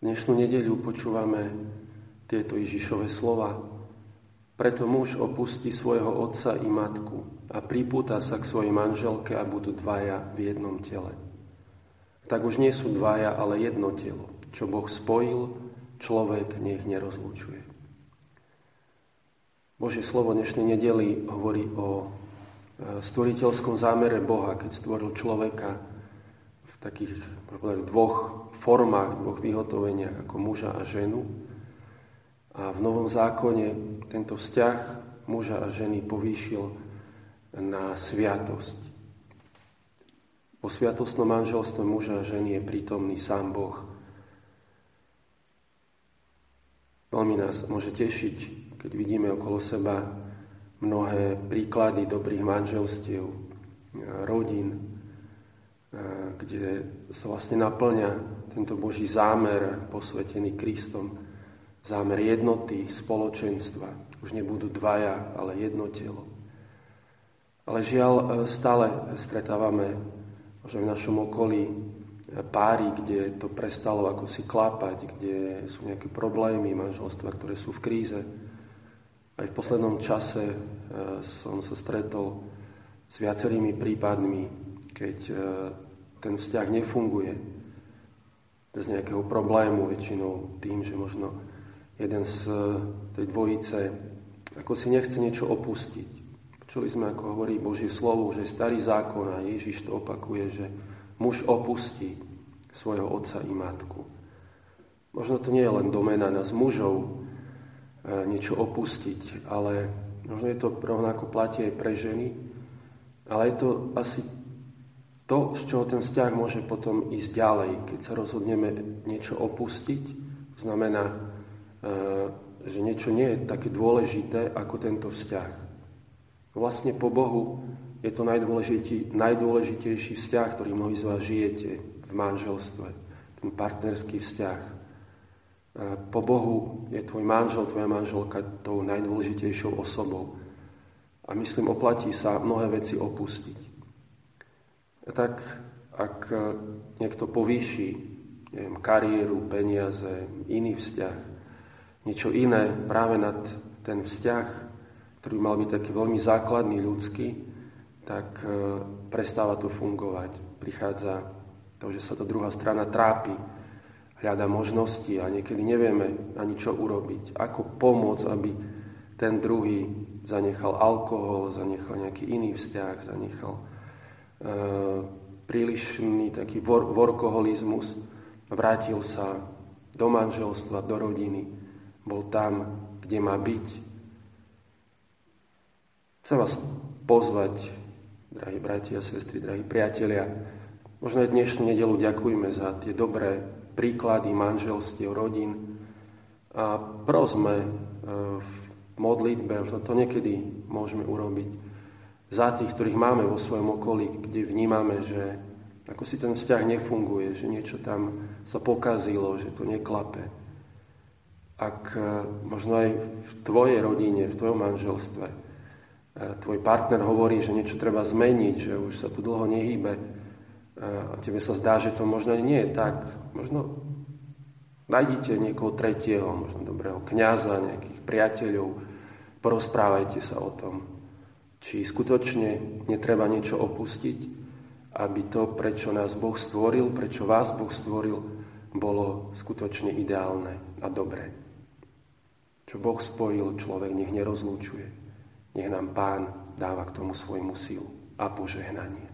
Dnešnú nedeľu počúvame tieto Ježišove slova. Preto muž opustí svojho otca i matku a pripúta sa k svojej manželke a budú dvaja v jednom tele. Tak už nie sú dvaja, ale jedno telo. Čo Boh spojil, človek nech nerozlučuje. Božie slovo dnešnej nedeli hovorí o e, stvoriteľskom zámere Boha, keď stvoril človeka takých dvoch formách, dvoch vyhotoveniach ako muža a ženu. A v Novom zákone tento vzťah muža a ženy povýšil na sviatosť. Po sviatostnom manželstve muža a ženy je prítomný sám Boh. Veľmi nás môže tešiť, keď vidíme okolo seba mnohé príklady dobrých manželstiev, rodín, kde sa vlastne naplňa tento Boží zámer posvetený Kristom, zámer jednoty, spoločenstva. Už nebudú dvaja, ale jedno telo. Ale žiaľ, e, stále stretávame možno v našom okolí e, páry, kde to prestalo ako si klapať, kde sú nejaké problémy, manželstva, ktoré sú v kríze. Aj v poslednom čase e, som sa stretol s viacerými prípadmi keď e, ten vzťah nefunguje bez nejakého problému, väčšinou tým, že možno jeden z e, tej dvojice ako si nechce niečo opustiť. Počuli sme, ako hovorí Božie slovo, že starý zákon a Ježiš to opakuje, že muž opustí svojho otca i matku. Možno to nie je len domena nás mužov e, niečo opustiť, ale možno je to rovnako platí aj pre ženy, ale je to asi to, z čoho ten vzťah môže potom ísť ďalej, keď sa rozhodneme niečo opustiť, znamená, e, že niečo nie je také dôležité ako tento vzťah. Vlastne po Bohu je to najdôležitejší vzťah, ktorý mnohí z vás žijete v manželstve, ten partnerský vzťah. E, po Bohu je tvoj manžel, tvoja manželka tou najdôležitejšou osobou. A myslím, oplatí sa mnohé veci opustiť tak ak e, niekto povýši neviem, kariéru, peniaze, iný vzťah, niečo iné práve nad ten vzťah, ktorý mal byť taký veľmi základný ľudský, tak e, prestáva to fungovať. Prichádza to, že sa tá druhá strana trápi, hľada možnosti a niekedy nevieme ani čo urobiť. Ako pomôcť, aby ten druhý zanechal alkohol, zanechal nejaký iný vzťah, zanechal prílišný taký vor, workoholizmus, vrátil sa do manželstva, do rodiny, bol tam, kde má byť. Chcem vás pozvať, drahí bratia, sestry, drahí priatelia, možno aj dnešnú nedelu ďakujme za tie dobré príklady manželstiev, rodín. A prosme e, v modlitbe, možno to niekedy môžeme urobiť, za tých, ktorých máme vo svojom okolí, kde vnímame, že ako si ten vzťah nefunguje, že niečo tam sa pokazilo, že to neklape. Ak e, možno aj v tvojej rodine, v tvojom manželstve, e, tvoj partner hovorí, že niečo treba zmeniť, že už sa tu dlho nehýbe e, a tebe sa zdá, že to možno nie je tak, možno nájdite niekoho tretieho, možno dobrého kňaza, nejakých priateľov, porozprávajte sa o tom či skutočne netreba niečo opustiť, aby to, prečo nás Boh stvoril, prečo vás Boh stvoril, bolo skutočne ideálne a dobré. Čo Boh spojil, človek nech nerozlúčuje. Nech nám Pán dáva k tomu svojmu silu a požehnanie.